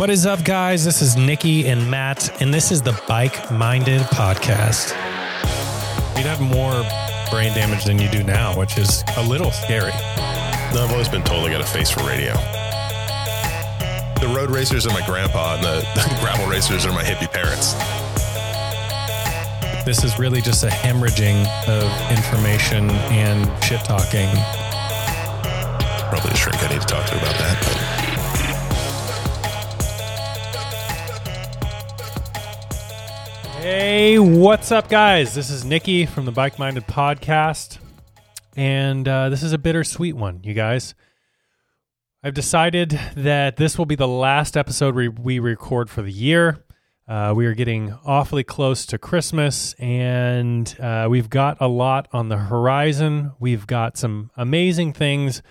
What is up, guys? This is Nikki and Matt, and this is the Bike Minded Podcast. You'd have more brain damage than you do now, which is a little scary. No, I've always been told I got a face for radio. The road racers are my grandpa, and the, the gravel racers are my hippie parents. This is really just a hemorrhaging of information and shit talking. Probably a shrink I need to talk to about that. But Hey, what's up, guys? This is Nikki from the Bike Minded Podcast, and uh, this is a bittersweet one, you guys. I've decided that this will be the last episode we, we record for the year. Uh, we are getting awfully close to Christmas, and uh, we've got a lot on the horizon. We've got some amazing things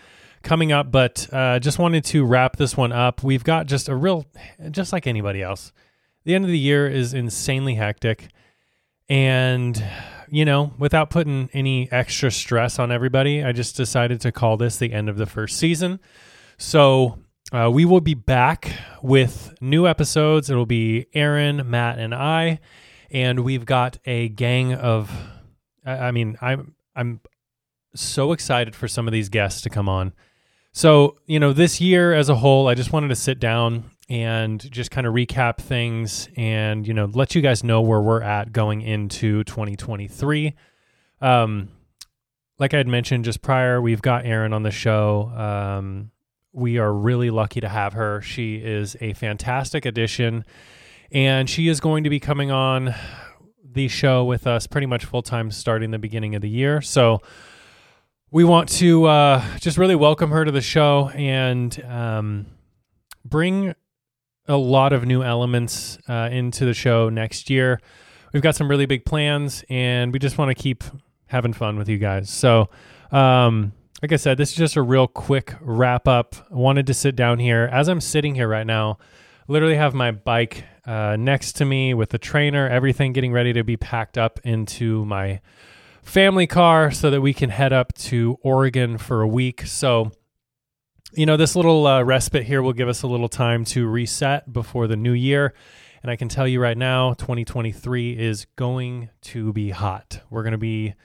coming up, but uh, just wanted to wrap this one up. We've got just a real, just like anybody else the end of the year is insanely hectic. And, you know, without putting any extra stress on everybody, I just decided to call this the end of the first season. So uh, we will be back with new episodes. It'll be Erin, Matt, and I. And we've got a gang of, I, mean, I'm, I'm so excited for some of these guests to come on. So, you know, this year as a whole, I just wanted to sit down and just kind of recap things and you know let you guys know where we're at going into 2023 um like i had mentioned just prior we've got erin on the show. Um we are really lucky to have her. She is a fantastic addition and she is going to be coming on the show with us pretty much full time starting the beginning of the year. So we want to uh, just really welcome her to the show and um, bring a lot of new elements uh, into the show next year. We've got some really big plans, and we just want to keep having fun with you guys. So, um, like I said, this is just a real quick wrap up. I wanted to sit down here as I'm sitting here right now. Literally have my bike uh, next to me with the trainer, everything getting ready to be packed up into my family car so that we can head up to Oregon for a week. So you know, this little uh, respite here will give us a little time to reset before the new year. And I can tell you right now, 2023 is going to be hot. We're going to be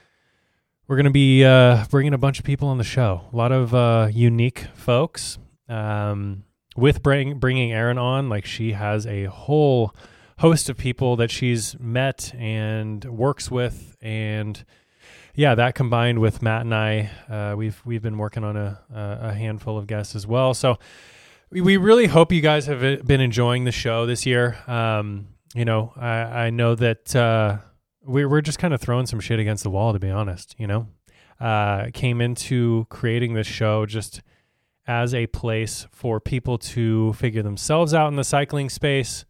we're going to be uh, bringing a bunch of people on the show. A lot of uh, unique folks. Um, with bring, bringing Erin on, like she has a whole host of people that she's met and works with, and yeah, that combined with Matt and I, uh, we've we've been working on a a handful of guests as well. So we, really hope you guys have uh, been enjoying the show this year. Um, you know, I, I know that uh, we, we're just kind of throwing some shit against the wall, to be honest. You know, uh, came into creating this show just as a place for people to figure themselves out in the cycling space,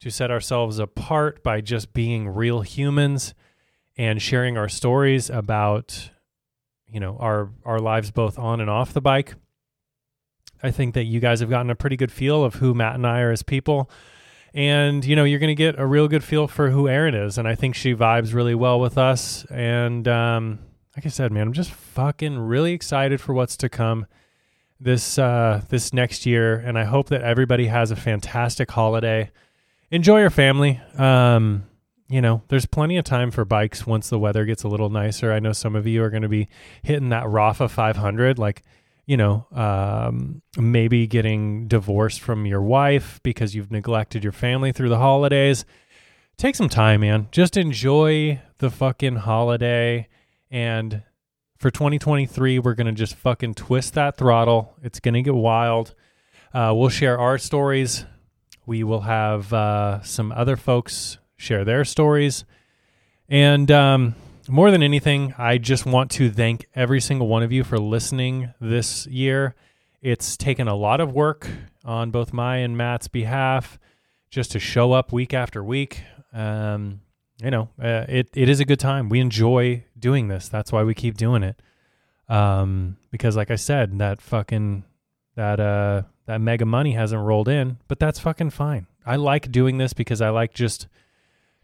to set ourselves apart by just being real humans and sharing our stories about you know our our lives both on and off the bike. I think that you guys have gotten a pretty good feel of who Matt and I are as people. And you know, you're going to get a real good feel for who Erin is, and I think she vibes really well with us. And um, like I said, man, I'm just fucking really excited for what's to come this uh, this next year, and I hope that everybody has a fantastic holiday. Enjoy your family. Um, you know, there's plenty of time for bikes once the weather gets a little nicer. I know some of you are going to be hitting that Rapha 500, like, you know, um, maybe getting divorced from your wife because you've neglected your family through the holidays. Take some time, man. Just enjoy the fucking holiday. And for 2023, we're going to just fucking twist that throttle. It's going to get wild. Uh, we'll share our stories. We will have uh, some other folks share their stories. And um, more than anything, I just want to thank every single one of you for listening this year. It's taken a lot of work on both my and Matt's behalf just to show up week after week. Um, you know, uh, it, it is a good time. We enjoy doing this. That's why we keep doing it. Um, because like I said, that fucking, that, uh, that mega money hasn't rolled in, but that's fucking fine. I like doing this because I like just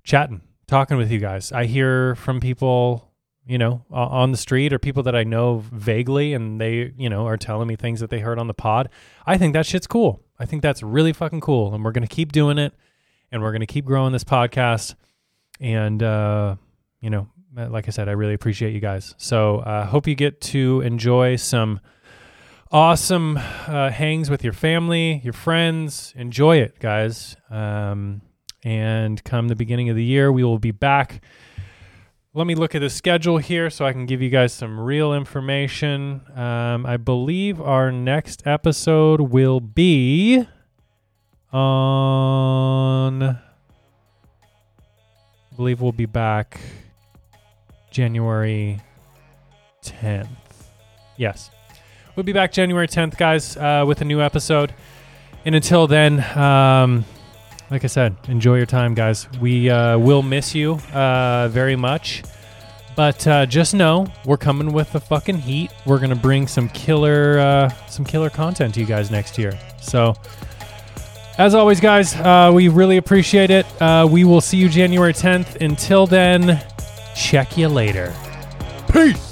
chatting, talking with you guys. I hear from people you know, on the street or people that I know vaguely and they, you know, are telling me things that they heard on the pod. I think that shit's cool. I think that's really fucking cool. And we're going to keep doing it and we're going to keep growing this podcast. And, uh, you know, like I said, I really appreciate you guys. So I uh, hope you get to enjoy some awesome uh, hangs with your family, your friends. Enjoy it, guys. Um, and come the beginning of the year, we will be back. Let me look at the schedule here so I can give you guys some real information. Um, I believe our next episode will be on. I believe we'll be back January 10th. Yes. We'll be back January 10th, guys, uh, with a new episode. And until then, um, like I said, enjoy your time, guys. We uh, will miss you uh, very much. But uh, just know we're coming with the fucking heat. We're gonna bring some killer, uh, some killer content to you guys next year. So, as always, guys, uh, we really appreciate it. Uh, we will see you January 10th. Until then, check you later. Peace.